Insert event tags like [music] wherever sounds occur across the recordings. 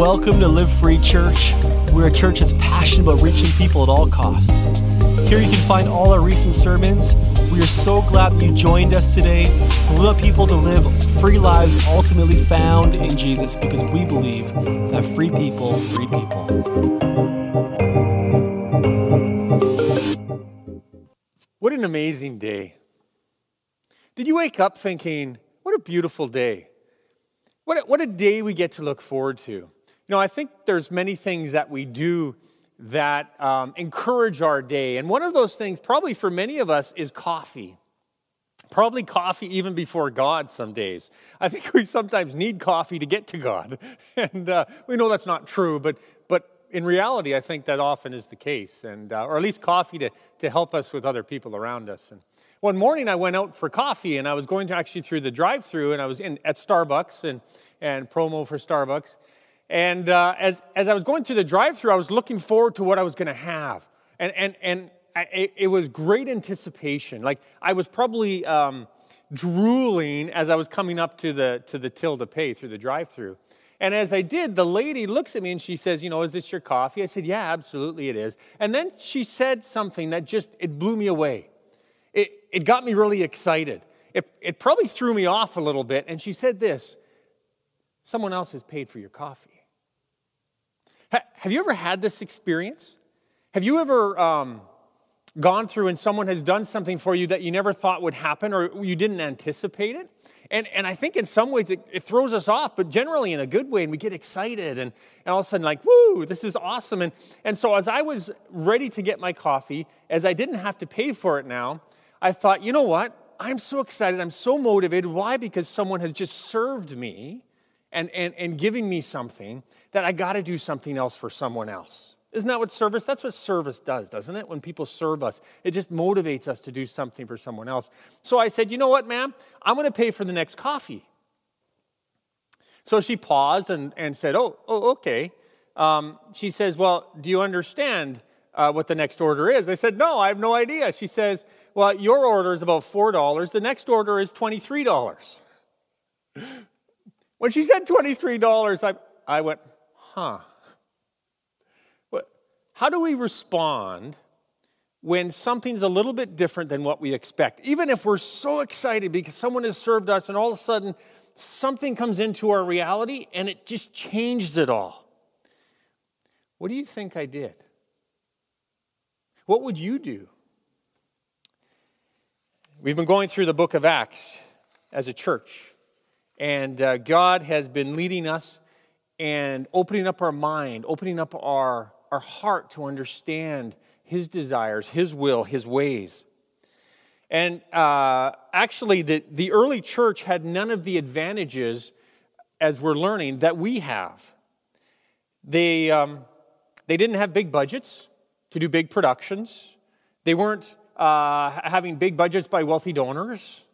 Welcome to Live Free Church. We're a church that's passionate about reaching people at all costs. Here you can find all our recent sermons. We are so glad that you joined us today. We want people to live free lives ultimately found in Jesus because we believe that free people, free people. What an amazing day. Did you wake up thinking, what a beautiful day? What a, what a day we get to look forward to. You know, I think there's many things that we do that um, encourage our day. And one of those things, probably for many of us, is coffee. Probably coffee even before God some days. I think we sometimes need coffee to get to God. [laughs] And uh, we know that's not true, but, but in reality, I think that often is the case. And, uh, or at least coffee to, to help us with other people around us. And one morning I went out for coffee and I was going to actually through the drive through and I was in, at Starbucks and, and promo for Starbucks. And uh, as, as I was going through the drive through, I was looking forward to what I was going to have. And, and, and I, it, it, was great anticipation. Like I was probably um, drooling as I was coming up to the, to the till to pay through the drive through. And as I did, the lady looks at me and she says, You know, is this your coffee? I said, Yeah, absolutely it is. And then she said something that just, it blew me away it, it got me really excited. It, it probably threw me off a little bit. And she said this Someone else has paid for your coffee. Ha, have you ever had this experience? Have you ever um, gone through and someone has done something for you that you never thought would happen or you didn't anticipate it? And, and I think in some ways it, it, throws us off, but generally in a good way, and we get excited and, and all of a sudden, like, woo, this is awesome. And, and so as I was ready to get my coffee, as I didn't have to pay for it now, I thought, you know what? I'm so excited. I'm so motivated. Why? Because someone has just served me and, and, and giving me something that I got to do something else for someone else. Isn't that what service? That's what service does, doesn't it? When people serve us, it just motivates us to do something for someone else. So I said, you know what, ma'am? I'm going to pay for the next coffee. So she paused and, and said, oh, oh okay. Um, she says, well, do you understand uh, what the next order is? I said, no, I have no idea. She says, well, your order is about $4. The next order is $23. When she said $23, I, I went, huh. What, how do we respond when something's a little bit different than what we expect? Even if we're so excited because someone has served us and all of a sudden something comes into our reality and it just changes it all. What do you think I did? What would you do? We've been going through the book of Acts as a church, and uh, God has been leading us and opening up our mind, opening up our, our heart to understand His desires, His will, His ways. And uh, actually, the, the early church had none of the advantages, as we're learning, that we have. They, um, they didn't have big budgets to do big productions. They weren't uh, having big budgets by wealthy donors.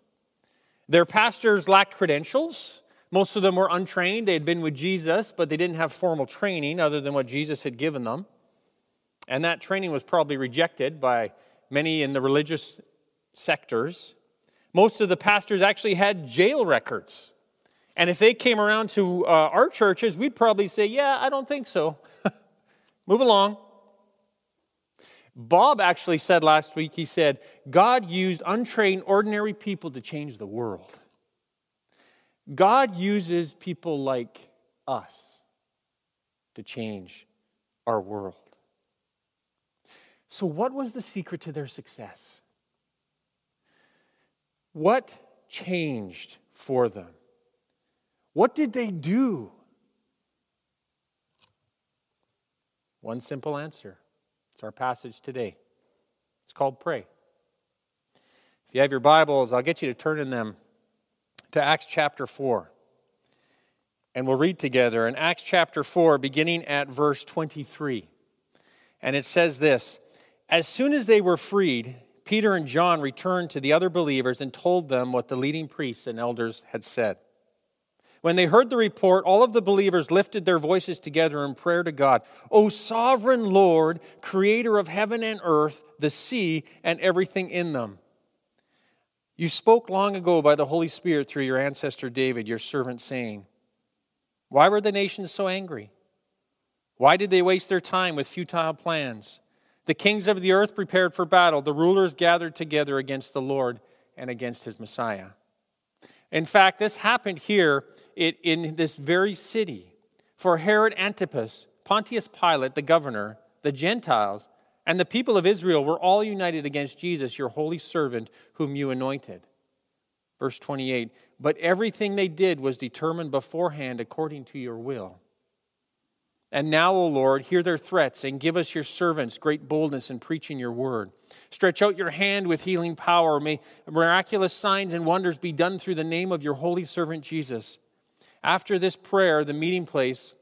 Their pastors lacked credentials. Most of them were untrained. They had been with Jesus, but they didn't have formal training other than what Jesus had given them. And that training was probably rejected by many in the religious sectors. Most of the pastors actually had jail records. And if they came around to uh, our churches, we'd probably say, Yeah, I don't think so. [laughs] Move along. Bob actually said last week, he said, God used untrained, ordinary people to change the world. God uses people like us to change our world. So, what was the secret to their success? What changed for them? What did they do? One simple answer it's our passage today. It's called Pray. If you have your Bibles, I'll get you to turn in them to Acts chapter 4. And we'll read together in Acts chapter 4, beginning at verse 23. And it says this As soon as they were freed, Peter and John returned to the other believers and told them what the leading priests and elders had said. When they heard the report, all of the believers lifted their voices together in prayer to God. O sovereign Lord, creator of heaven and earth, the sea, and everything in them. You spoke long ago by the Holy Spirit through your ancestor David, your servant, saying, Why were the nations so angry? Why did they waste their time with futile plans? The kings of the earth prepared for battle. The rulers gathered together against the Lord and against his Messiah. In fact, this happened here in this very city. For Herod Antipas, Pontius Pilate, the governor, the Gentiles, and the people of Israel were all united against Jesus, your holy servant, whom you anointed. Verse 28 But everything they did was determined beforehand according to your will. And now, O Lord, hear their threats and give us your servants great boldness in preaching your word. Stretch out your hand with healing power. May miraculous signs and wonders be done through the name of your holy servant Jesus. After this prayer, the meeting place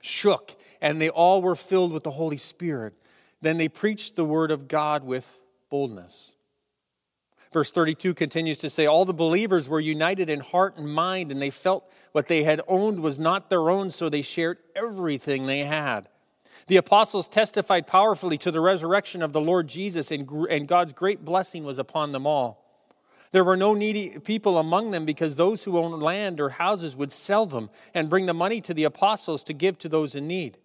shook, and they all were filled with the Holy Spirit. Then they preached the word of God with boldness. Verse 32 continues to say, All the believers were united in heart and mind, and they felt what they had owned was not their own, so they shared everything they had. The apostles testified powerfully to the resurrection of the Lord Jesus, and, God's great blessing was upon them all. There were no needy people among them because those who owned land or houses would sell them and bring the money to the apostles to give to those in need.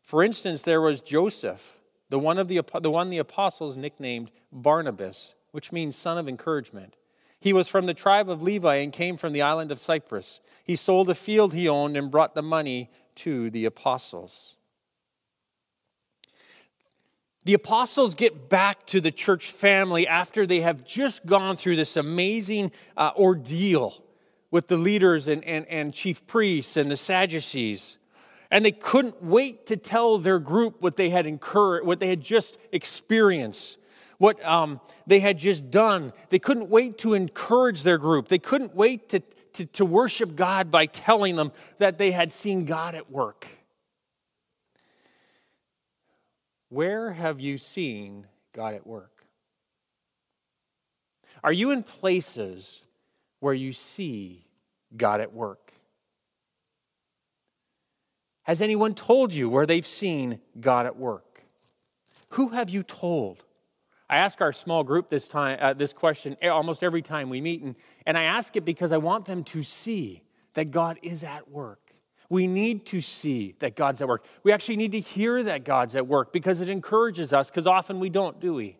For instance, there was Joseph, the one, of the, the one the apostles nicknamed Barnabas which means son of encouragement. He was from the tribe of Levi and came from the island of Cyprus. He sold a field he owned and brought the money to the apostles. The apostles get back to the church family after they have just gone through this amazing uh, ordeal with the leaders and, and, and chief priests and the Sadducees. And they couldn't wait to tell their group what they had incurred, what they had just experienced what um, they had just done. They couldn't wait to encourage their group. They couldn't wait to, to, to worship God by telling them that they had seen God at work. Where have you seen God at work? Are you in places where you see God at work? Has anyone told you where they've seen God at work? Who have you told? I ask our small group this time uh, this question almost every time we meet, and, and I ask it because I want them to see that God is at work. We need to see that God's at work. We actually need to hear that God's at work because it encourages us, because often we don't, do we?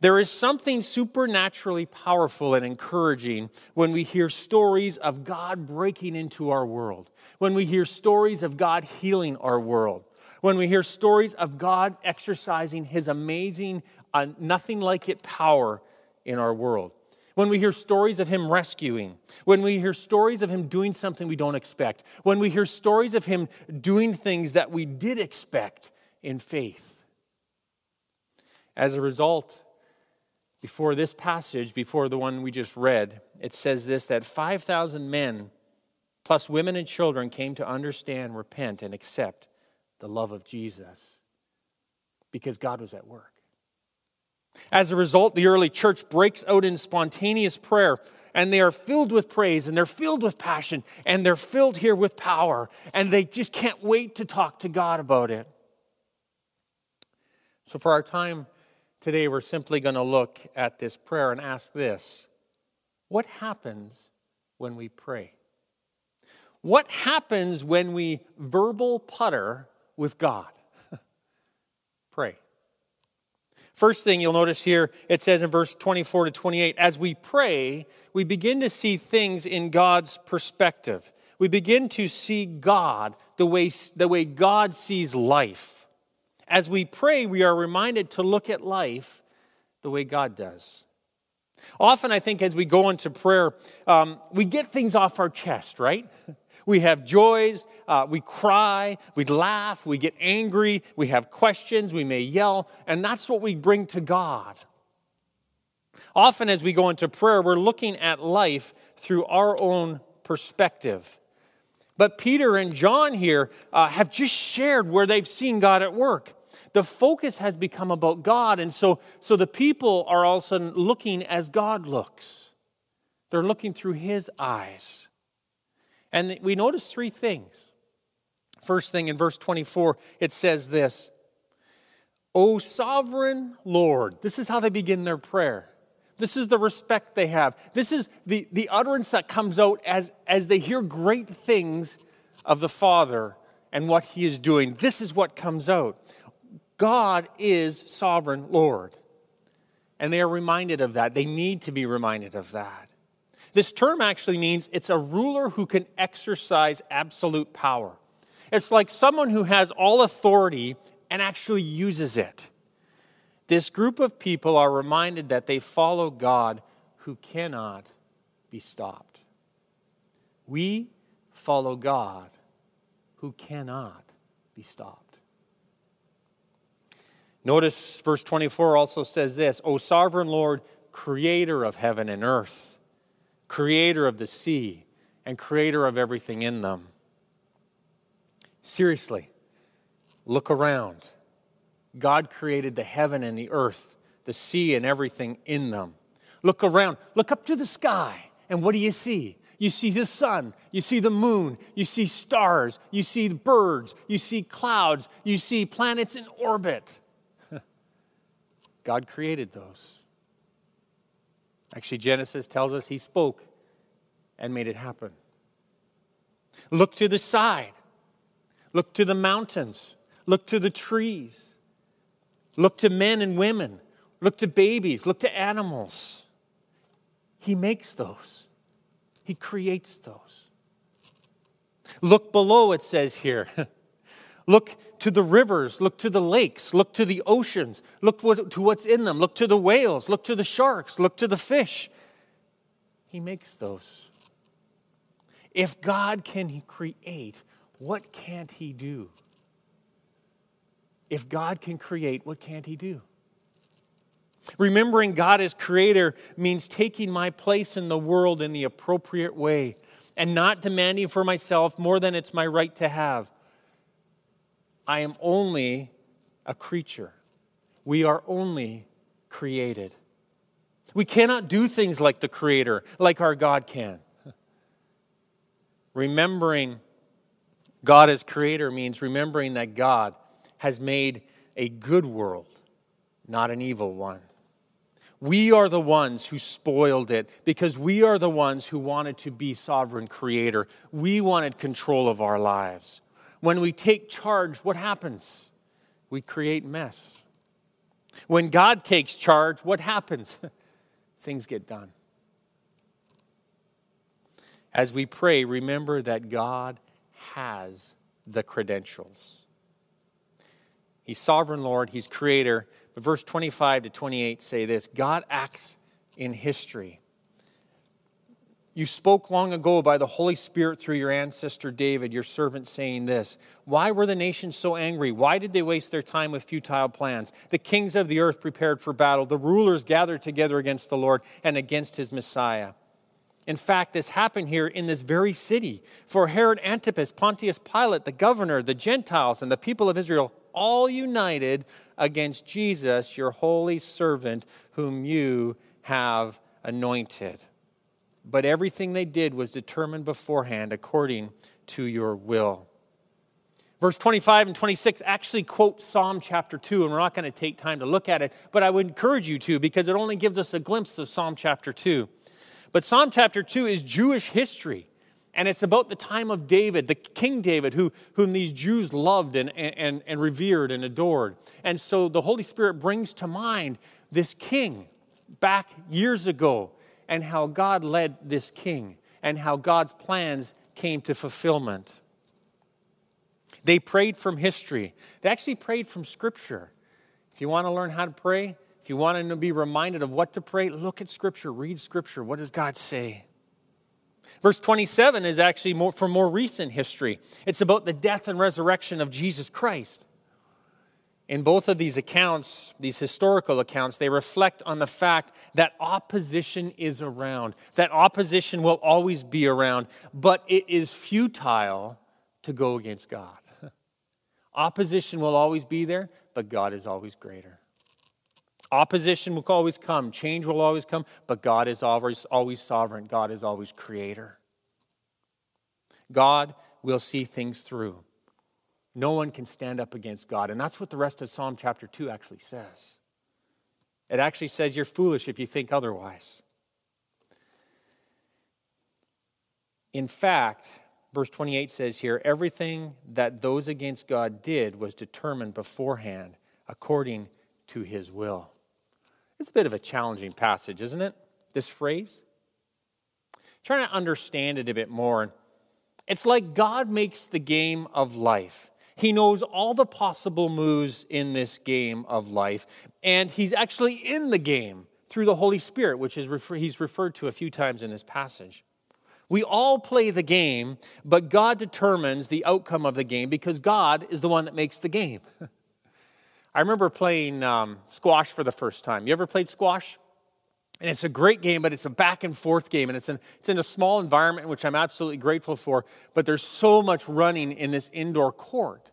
There is something supernaturally powerful and encouraging when we hear stories of God breaking into our world, when we hear stories of God healing our world, when we hear stories of God exercising his amazing, uh, nothing like it power in our world. When we hear stories of him rescuing, when we hear stories of him doing something we don't expect, when we hear stories of him doing things that we did expect in faith. As a result, before this passage, before the one we just read, it says this that 5,000 men, plus women and children, came to understand, repent, and accept the love of Jesus because God was at work. As a result, the early church breaks out in spontaneous prayer and they are filled with praise and they're filled with passion and they're filled here with power and they just can't wait to talk to God about it. So, for our time today, we're simply going to look at this prayer and ask this What happens when we pray? What happens when we verbal putter with God. [laughs] Pray. First thing you'll notice here, it says in verse 24 to 28 as we pray, we begin to see things in God's perspective. We begin to see God the way, the way God sees life. As we pray, we are reminded to look at life the way God does. Often, I think, as we go into prayer, um, we get things off our chest, right? We have joys, uh, we cry, we laugh, we get angry, we have questions, we may yell, and that's what we bring to God. Often, as we go into prayer, we're looking at life through our own perspective. But Peter and John here uh, have just shared where they've seen God at work. The focus has become about God, and so, so the people are all of a sudden looking as God looks. They're looking through His eyes. And we notice three things. First thing in verse 24, it says this O sovereign Lord. This is how they begin their prayer. This is the respect they have. This is the, the utterance that comes out as, as they hear great things of the Father and what he is doing, this is what comes out God is sovereign Lord. And they are reminded of that. They need to be reminded of that. This term actually means it's a ruler who can exercise absolute power. It's like someone who has all authority and actually uses it. This group of people are reminded that they follow God who cannot be stopped. We follow God who cannot be stopped. Notice verse 24 also says this O sovereign Lord, creator of heaven and earth, creator of the sea, and creator of everything in them. Seriously, look around. God created the heaven and the earth, the sea, and everything in them. Look around, look up to the sky, and what do you see? You see the sun, you see the moon, you see stars, you see birds, you see clouds, you see planets in orbit. [laughs] God created those. Actually, Genesis tells us he spoke and made it happen. Look to the side, look to the mountains, look to the trees, look to men and women, look to babies, look to animals. He makes those, He creates those. Look below, it says here. [laughs] look to the rivers, look to the lakes, look to the oceans, look to what's in them, look to the whales, look to the sharks, look to the fish. He makes those. If God can create, what can't He do? If God can create, what can't He do? Remembering God as creator means taking my place in the world in the appropriate way and not demanding for myself more than it's my right to have. I am only a creature. We are only created. We cannot do things like the Creator, like our God can. Remembering God as Creator means remembering that God has made a good world, not an evil one. We are the ones who spoiled it because we are the ones who wanted to be sovereign creator. We wanted control of our lives. When we take charge, what happens? We create mess. When God takes charge, what happens? [laughs] Things get done. As we pray, remember that God has the credentials. He's sovereign Lord, He's creator. But verse 25 to 28 say this God acts in history. You spoke long ago by the Holy Spirit through your ancestor David, your servant, saying this Why were the nations so angry? Why did they waste their time with futile plans? The kings of the earth prepared for battle, the rulers gathered together against the Lord and against his Messiah. In fact, this happened here in this very city. For Herod Antipas, Pontius Pilate, the governor, the Gentiles, and the people of Israel all united against Jesus, your holy servant, whom you have anointed but everything they did was determined beforehand according to your will. Verse 25 and 26 actually quote Psalm chapter 2, and we're not going to take time to look at it, but I would encourage you to because it only gives us a glimpse of Psalm chapter 2. But Psalm chapter 2 is Jewish history, and it's about the time of David, the King David, who, whom these Jews loved and, and, and revered and adored. And so the Holy Spirit brings to mind this king back years ago and how God led this king and how God's plans came to fulfillment. They prayed from history, they actually prayed from Scripture. If you want to learn how to pray, if you want to be reminded of what to pray, look at Scripture, read Scripture. What does God say? Verse 27 is actually more, from more recent history. It's about the death and resurrection of Jesus Christ. In both of these accounts, these historical accounts, they reflect on the fact that opposition is around, that opposition will always be around, but it is futile to go against God. [laughs] opposition will always be there, but God is always greater. Opposition will always come, change will always come, but God is always, always sovereign, God is always creator. God will see things through. No one can stand up against God. And that's what the rest of Psalm chapter 2 actually says. It actually says you're foolish if you think otherwise. In fact, verse 28 says here everything that those against God did was determined beforehand according to his will. It's a bit of a challenging passage, isn't it? This phrase. Trying to understand it a bit more. It's like God makes the game of life. He knows all the possible moves in this game of life, and he's actually in the game through the Holy Spirit, which is refer- he's referred to a few times in this passage. We all play the game, but God determines the outcome of the game because God is the one that makes the game. [laughs] I remember playing um, squash for the first time. You ever played squash? And it's a great game, but it's a back and forth game, and it's in, it's in a small environment, which I'm absolutely grateful for. But there's so much running in this indoor court.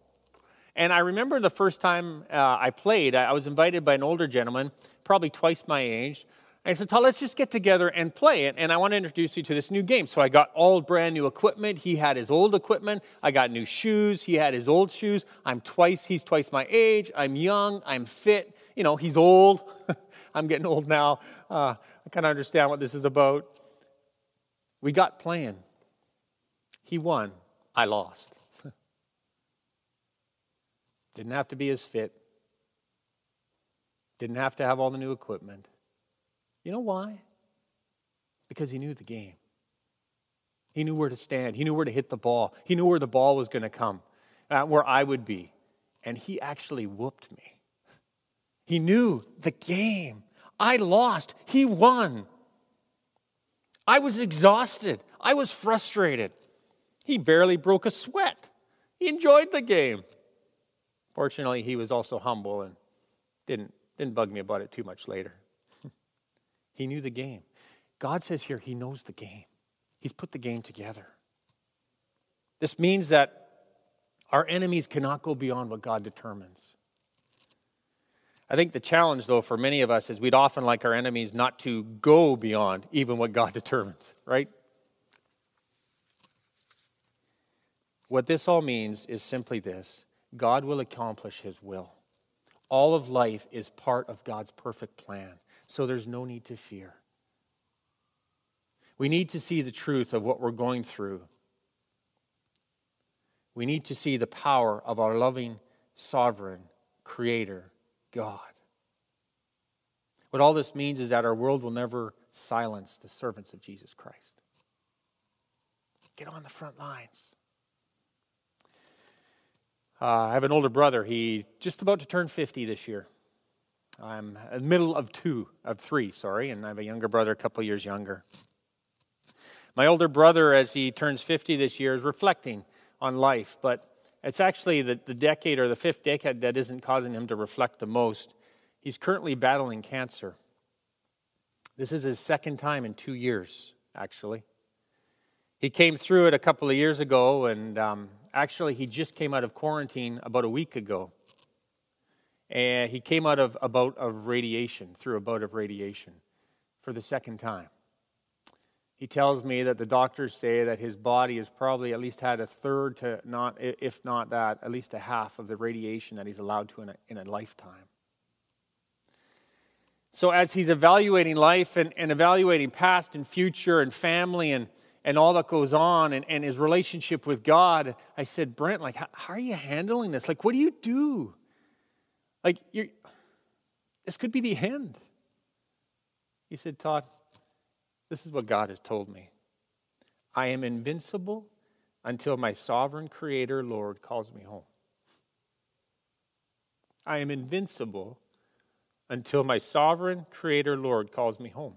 And I remember the first time uh, I played, I was invited by an older gentleman, probably twice my age, I said, Todd, let's just get together and play it. And I want to introduce you to this new game. So I got all brand new equipment. He had his old equipment. I got new shoes. He had his old shoes. I'm twice, he's twice my age. I'm young. I'm fit. You know, he's old. [laughs] I'm getting old now. Uh, I kind of understand what this is about. We got playing. He won. I lost. [laughs] Didn't have to be as fit. Didn't have to have all the new equipment. You know why? Because he knew the game. He knew where to stand. He knew where to hit the ball. He knew where the ball was going to come, uh, where I would be. And he actually whooped me. He knew the game. I lost. He won. I was exhausted. I was frustrated. He barely broke a sweat. He enjoyed the game. Fortunately, he was also humble and didn't, didn't bug me about it too much later. [laughs] He knew the game. God says here, He knows the game. He's put the game together. This means that our enemies cannot go beyond what God determines. I think the challenge, though, for many of us is we'd often like our enemies not to go beyond even what God [laughs] determines, right? What this all means is simply this God will accomplish His will. All of life is part of God's perfect plan so there's no need to fear. We need to see the truth of what we're going through. We need to see the power of our loving, sovereign, creator, God. What all this means is that our world will never silence the servants of Jesus Christ. Get on the front lines. Uh, I have an older brother. He just about to turn 50 this year. I'm in the middle of two, of three, sorry, and I have a younger brother, a couple years younger. My older brother, as he turns 50 this year, is reflecting on life, but it's actually the, the decade or the fifth decade that isn't causing him to reflect the most. He's currently battling cancer. This is his second time in two years, actually. He came through it a couple of years ago, and um, actually, he just came out of quarantine about a week ago. And he came out of a bout of radiation, through a bout of radiation, for the second time. He tells me that the doctors say that his body has probably at least had a third to not, if not that, at least a half of the radiation that he's allowed to in a, in a lifetime. So, as he's evaluating life and, and evaluating past and future and family and, and all that goes on and, and his relationship with God, I said, Brent, like, how, how are you handling this? Like, what do you do? Like, you this could be the end. He said, Todd, this is what God has told me. I am invincible until my sovereign creator, Lord, calls me home. I am invincible until my sovereign creator, Lord, calls me home.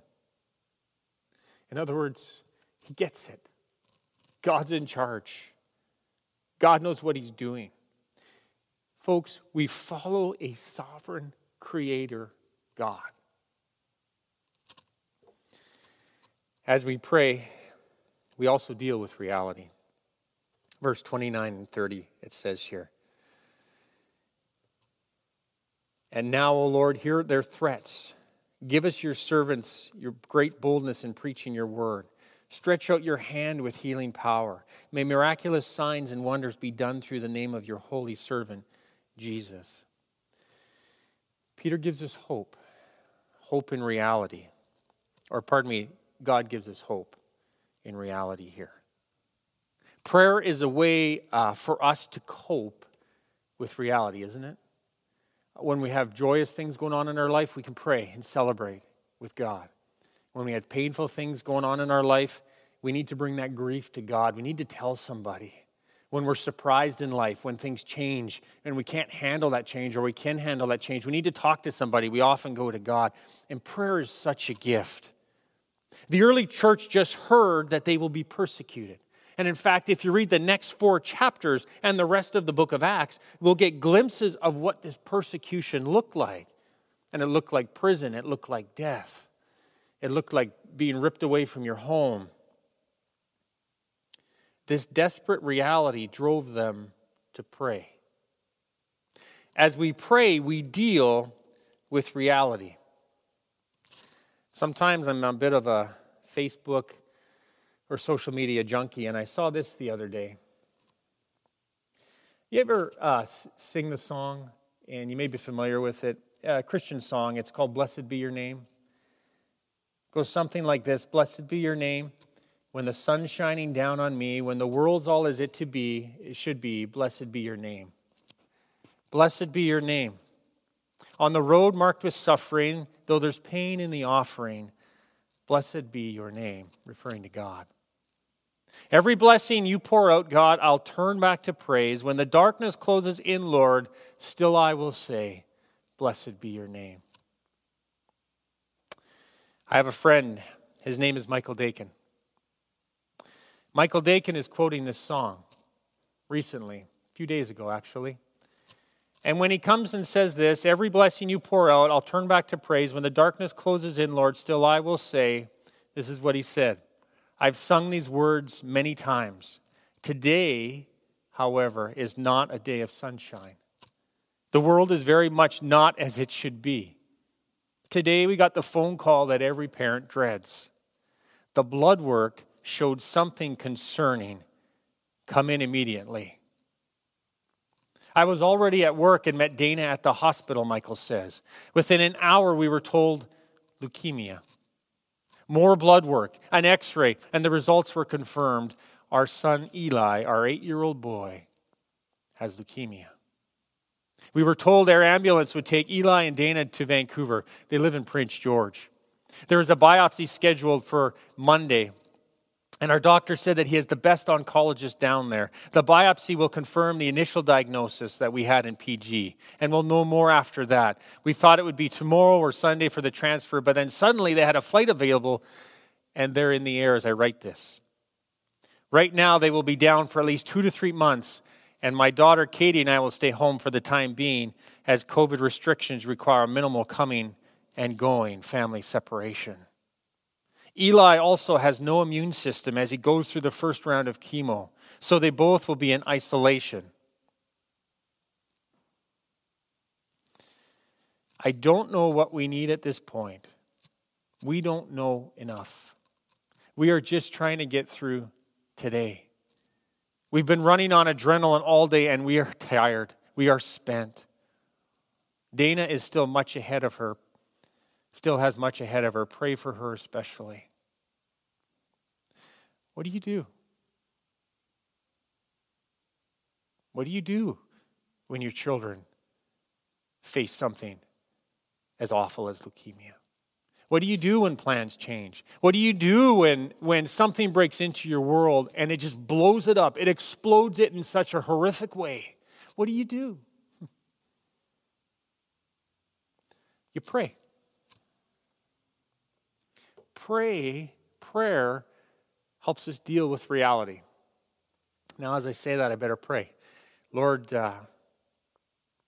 In other words, he gets it. God's in charge. God knows what he's doing. Folks, we follow a sovereign creator God. As we pray, we also deal with reality. Verse 29 and 30, it says here And now, O Lord, hear their threats. Give us your servants your great boldness in preaching your word. Stretch out your hand with healing power. May miraculous signs and wonders be done through the name of your holy servant Jesus. Peter gives us hope, hope in reality. Or, pardon me, God gives us hope in reality here. Prayer is a way uh, for us to cope with reality, isn't it? When we have joyous things going on in our life, we can pray and celebrate with God. When we have painful things going on in our life, we need to bring that grief to God. We need to tell somebody. When we're surprised in life, when things change and we can't handle that change or we can handle that change, we need to talk to somebody. We often go to God. And prayer is such a gift. The early church just heard that they will be persecuted. And in fact, if you read the next four chapters and the rest of the book of Acts, we'll get glimpses of what this persecution looked like. And it looked like prison, it looked like death, it looked like being ripped away from your home. This desperate reality drove them to pray. As we pray, we deal with reality. Sometimes I'm a bit of a Facebook or social media junkie, and I saw this the other day. You ever uh, sing the song, and you may be familiar with it, a Christian song. It's called Blessed Be Your Name. It goes something like this Blessed be your name. When the sun's shining down on me, when the world's all as it to be, it should be, blessed be your name. Blessed be your name. On the road marked with suffering, though there's pain in the offering, blessed be your name, referring to God. Every blessing you pour out, God, I'll turn back to praise. When the darkness closes in, Lord, still I will say, Blessed be your name. I have a friend. His name is Michael Dakin. Michael Dakin is quoting this song recently, a few days ago, actually. And when he comes and says this, every blessing you pour out, I'll turn back to praise. When the darkness closes in, Lord, still I will say, this is what he said. I've sung these words many times. Today, however, is not a day of sunshine. The world is very much not as it should be. Today, we got the phone call that every parent dreads. The blood work showed something concerning. Come in immediately. I was already at work and met Dana at the hospital, Michael says. Within an hour, we were told leukemia. More blood work, an x ray, and the results were confirmed. Our son Eli, our eight year old boy, has leukemia. We were told our ambulance would take Eli and Dana to Vancouver. They live in Prince George. There was a biopsy scheduled for Monday, and our doctor said that he has the best oncologist down there. The biopsy will confirm the initial diagnosis that we had in PG, and we'll know more after that. We thought it would be tomorrow or Sunday for the transfer, but then suddenly they had a flight available, and they're in the air as I write this. Right now, they will be down for at least two to three months, and my daughter Katie and I will stay home for the time being as COVID restrictions require minimal coming and going family separation. Eli also has no immune system as he goes through the first round of chemo, so they both will be in isolation. I don't know what we need at this point. We don't know enough. We are just trying to get through today. We've been running on adrenaline all day and we are [laughs] tired. We are spent. Dana is still much ahead of her still has much ahead of her. Pray for her especially. What do you do? What do you do when your children face something as awful as leukemia? What do you do when plans change? What do you do when, when something breaks into your world and it just blows it up? It explodes it in such a horrific way. What do you do? You pray pray, prayer helps us deal with reality. Now, as I say that, I better pray. Lord, uh,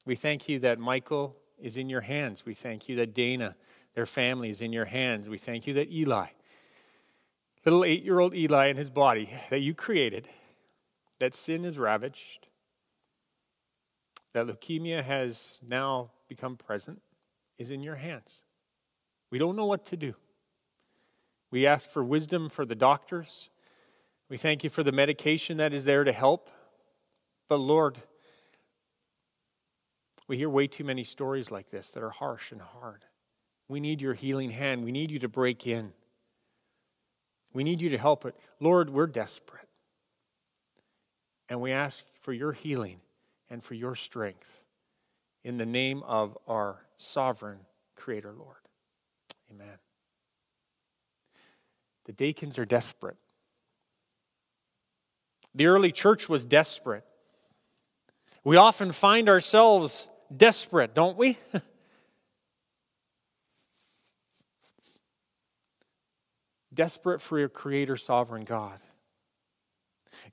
we thank you that Michael is in your hands. We thank you that Dana, their family, is in your hands. We thank you that Eli, little eight year old Eli and his body that you created, that sin has ravaged, that leukemia has now become present, is in your hands. We don't know what to do. We ask for wisdom for the doctors. We thank you for the medication that is there to help. But Lord, we hear way too many stories like this that are harsh and hard. We need your healing hand. We need you to break in. We need you to help it. Lord, we're desperate. And we ask for your healing and for your strength in the name of our sovereign Creator, Lord. Amen. The Dakins are desperate. The early church was desperate. We often find ourselves desperate, don't we? [laughs] desperate for a creator sovereign God.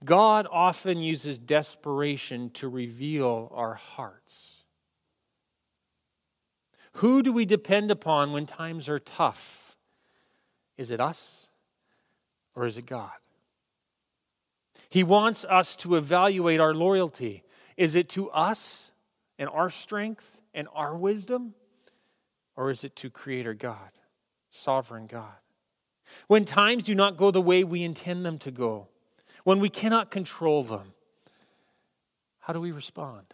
God often uses desperation to reveal our hearts. Who do we depend upon when times are tough? Is it us or is it God? He wants us to evaluate our loyalty. Is it to us and our strength and our wisdom? Or is it to Creator God, Sovereign God? When times do not go the way we intend them to go, when we cannot control them, how do we respond?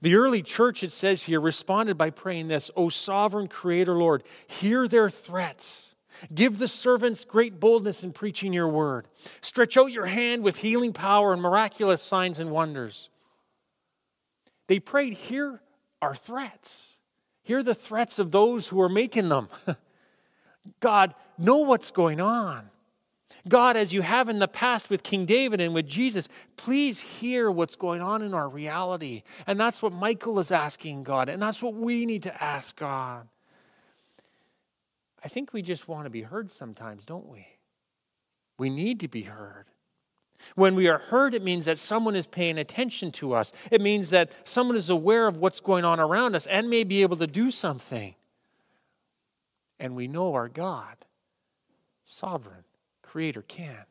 The early church, it says here, responded by praying this O sovereign Creator Lord, hear their threats. Give the servants great boldness in preaching your word. Stretch out your hand with healing power and miraculous signs and wonders. They prayed, Hear our threats. Hear the threats of those who are making them. [laughs] God, know what's going on. God, as you have in the past with King David and with Jesus, please hear what's going on in our reality. And that's what Michael is asking God, and that's what we need to ask God. I think we just want to be heard sometimes, don't we? We need to be heard. When we are heard, it means that someone is paying attention to us. It means that someone is aware of what's going on around us and may be able to do something. And we know our God, sovereign, creator, can.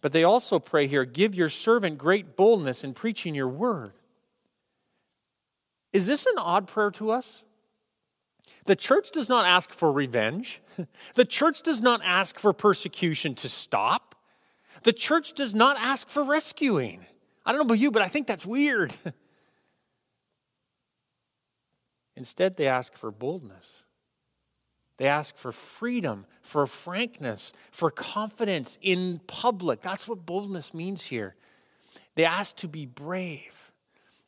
But they also pray here give your servant great boldness in preaching your word. Is this an odd prayer to us? The church does not ask for revenge. [laughs] The church does not ask for persecution to stop. The church does not ask for rescuing. I don't know about you, but I think that's weird. [laughs] Instead, they ask for boldness. They ask for freedom, for frankness, for confidence in public. That's what boldness means here. They ask to be brave.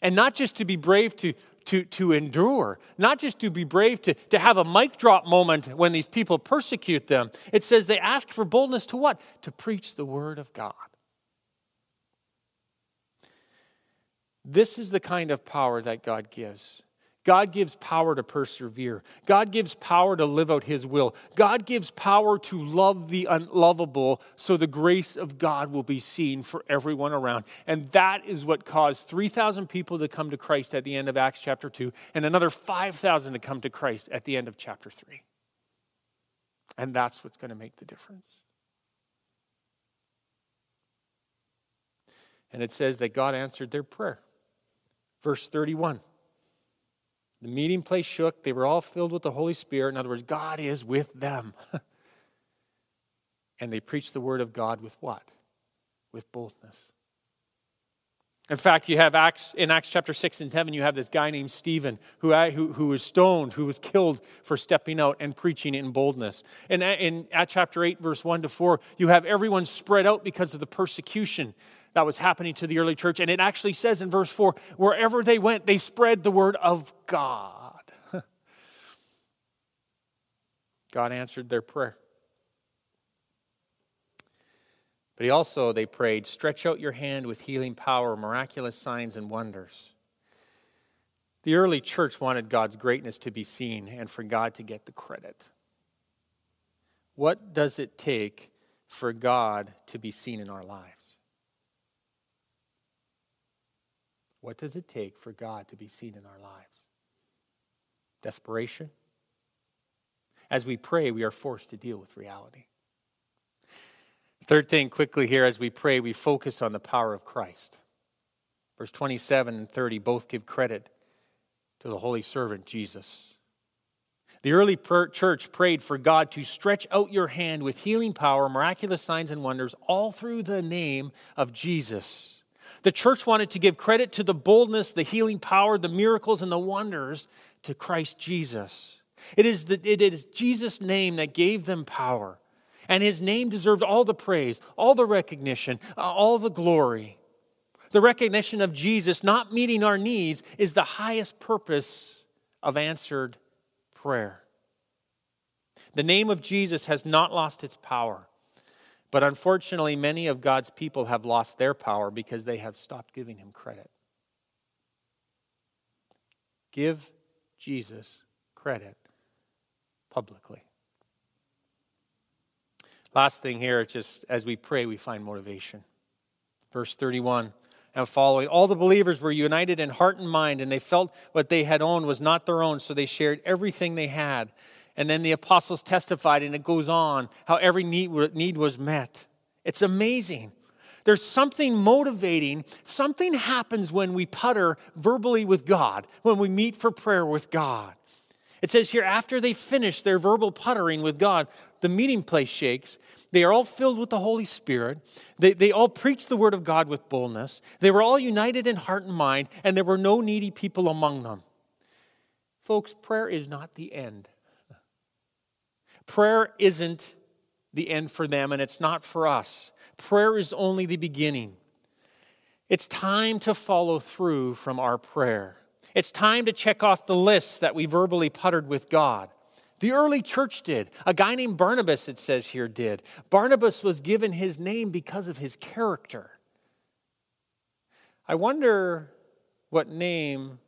And not just to be brave to, to, to endure, not just to be brave to, to have a mic drop moment when these people persecute them. It says they ask for boldness to what? To preach the word of God. This is the kind of power that God gives. God gives power to persevere. God gives power to live out His will. God gives power to love the unlovable so the grace of God will be seen for everyone around. And that is what caused 3,000 people to come to Christ at the end of Acts chapter 2 and another 5,000 to come to Christ at the end of chapter 3. And that's what's going to make the difference. And it says that God answered their prayer. Verse 31. The meeting place shook. They were all filled with the Holy Spirit. In other words, God is with them. [laughs] and they preached the word of God with what? With boldness. In fact, you have Acts in Acts chapter 6 and 7, you have this guy named Stephen who, who, who was stoned, who was killed for stepping out and preaching in boldness. And uh, in, in chapter 8, verse 1 to 4, you have everyone spread out because of the persecution that was happening to the early church. And it actually says in verse 4 wherever they went, they spread the word of God. [laughs] God answered their prayer. But he also, they prayed, stretch out your hand with healing power, miraculous signs and wonders. The early church wanted God's greatness to be seen and for God to get the credit. What does it take for God to be seen in our lives? What does it take for God to be seen in our lives? Desperation? As we pray, we are forced to deal with reality. Third thing, quickly here, as we pray, we focus on the power of Christ. Verse 27 and 30 both give credit to the holy servant, Jesus. The early church prayed for God to stretch out your hand with healing power, miraculous signs and wonders, all through the name of Jesus. The church wanted to give credit to the boldness, the healing power, the miracles, and the wonders to Christ Jesus. It is, the, it is Jesus' name that gave them power. And his name deserved all the praise, all the recognition, uh, all the glory. The recognition of Jesus not meeting our needs is the highest purpose of answered prayer. The name of Jesus has not lost its power. But unfortunately, many of God's people have lost their power because they have stopped giving him credit. Give Jesus credit publicly. Last thing here, just as we pray, we find motivation. Verse 31 and following. All the believers were united in heart and mind, and they felt what they had owned was not their own, so they shared everything they had. And then the apostles testified, and it goes on how every need, need was met. It's amazing. There's something motivating. Something happens when we putter verbally with God, when we meet for prayer with God. It says here, after they finish their verbal puttering with God, the meeting place shakes. They are all filled with the Holy Spirit. They, they all preach the word of God with boldness. They were all united in heart and mind, and there were no needy people among them. Folks, prayer is not the end. Prayer isn't the end for them, and it's not for us. Prayer is only the beginning. It's time to follow through from our prayer. It's time to check off the list that we verbally puttered with God. The early church did. A guy named Barnabas, it says here, did. Barnabas was given his name because of his character. I wonder what name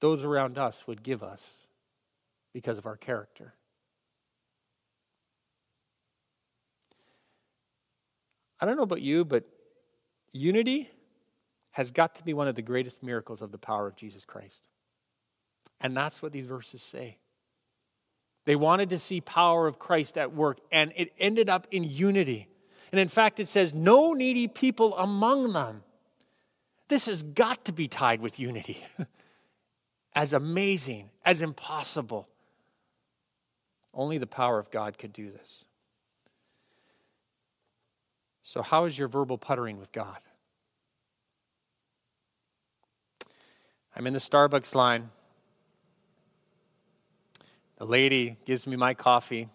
those around us would give us because of our character. I don't know about you, but unity has got to be one of the greatest miracles of the power of Jesus Christ. And that's what these verses say. They wanted to see power of Christ at work, and it ended up in unity. And in fact, it says, no needy people among them. This has got to be tied with unity. [laughs] as amazing, as impossible. Only the power of God could do this. So, how is your verbal puttering with God? I'm in the Starbucks line. The lady gives me my coffee.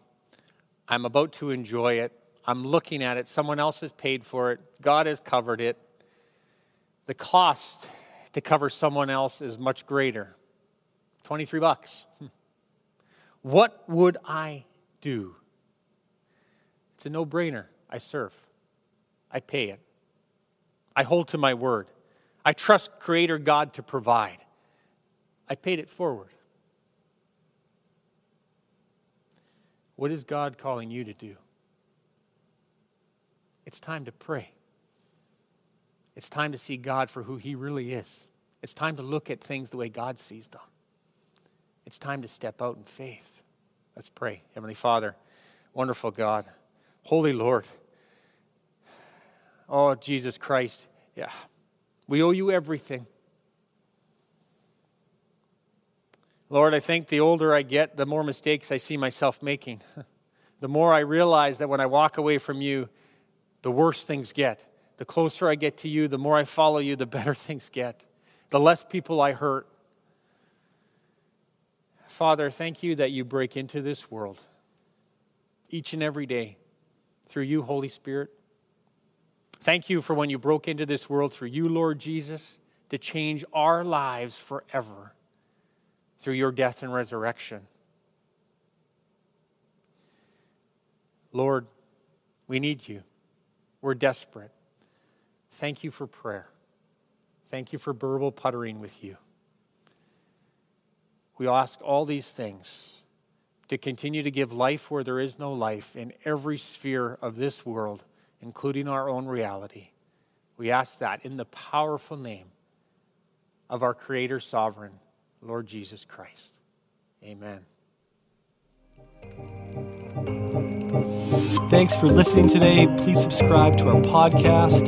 I'm about to enjoy it. I'm looking at it. Someone else has paid for it. God has covered it. The cost to cover someone else is much greater 23 bucks. [laughs] What would I do? It's a no brainer. I serve, I pay it, I hold to my word. I trust Creator God to provide. I paid it forward. What is God calling you to do? It's time to pray. It's time to see God for who He really is. It's time to look at things the way God sees them. It's time to step out in faith. Let's pray. Heavenly Father, wonderful God, Holy Lord. Oh, Jesus Christ. Yeah. We owe you everything. Lord, I think the older I get, the more mistakes I see myself making. [laughs] the more I realize that when I walk away from you, the worse things get. The closer I get to you, the more I follow you, the [laughs] better things get. The less people I hurt. Father, thank you that you break into this world each and every day through you, Holy Spirit. Thank you for when you broke into this world through you, Lord Jesus, to change our lives forever through your death and resurrection. Lord, we need you. We're desperate. Thank you for prayer. Thank you for verbal puttering with you. We ask all these things to continue to give life where there is no life in every sphere of this world, including our own reality. We ask that in the powerful name of our Creator Sovereign Lord Jesus Christ. Amen. Thanks for listening today. Please subscribe to our podcast,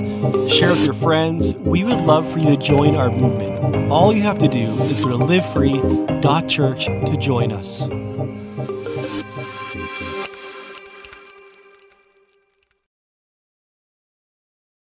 share with your friends. We would love for you to join our movement. All you have to do is go to livefree.church to join us.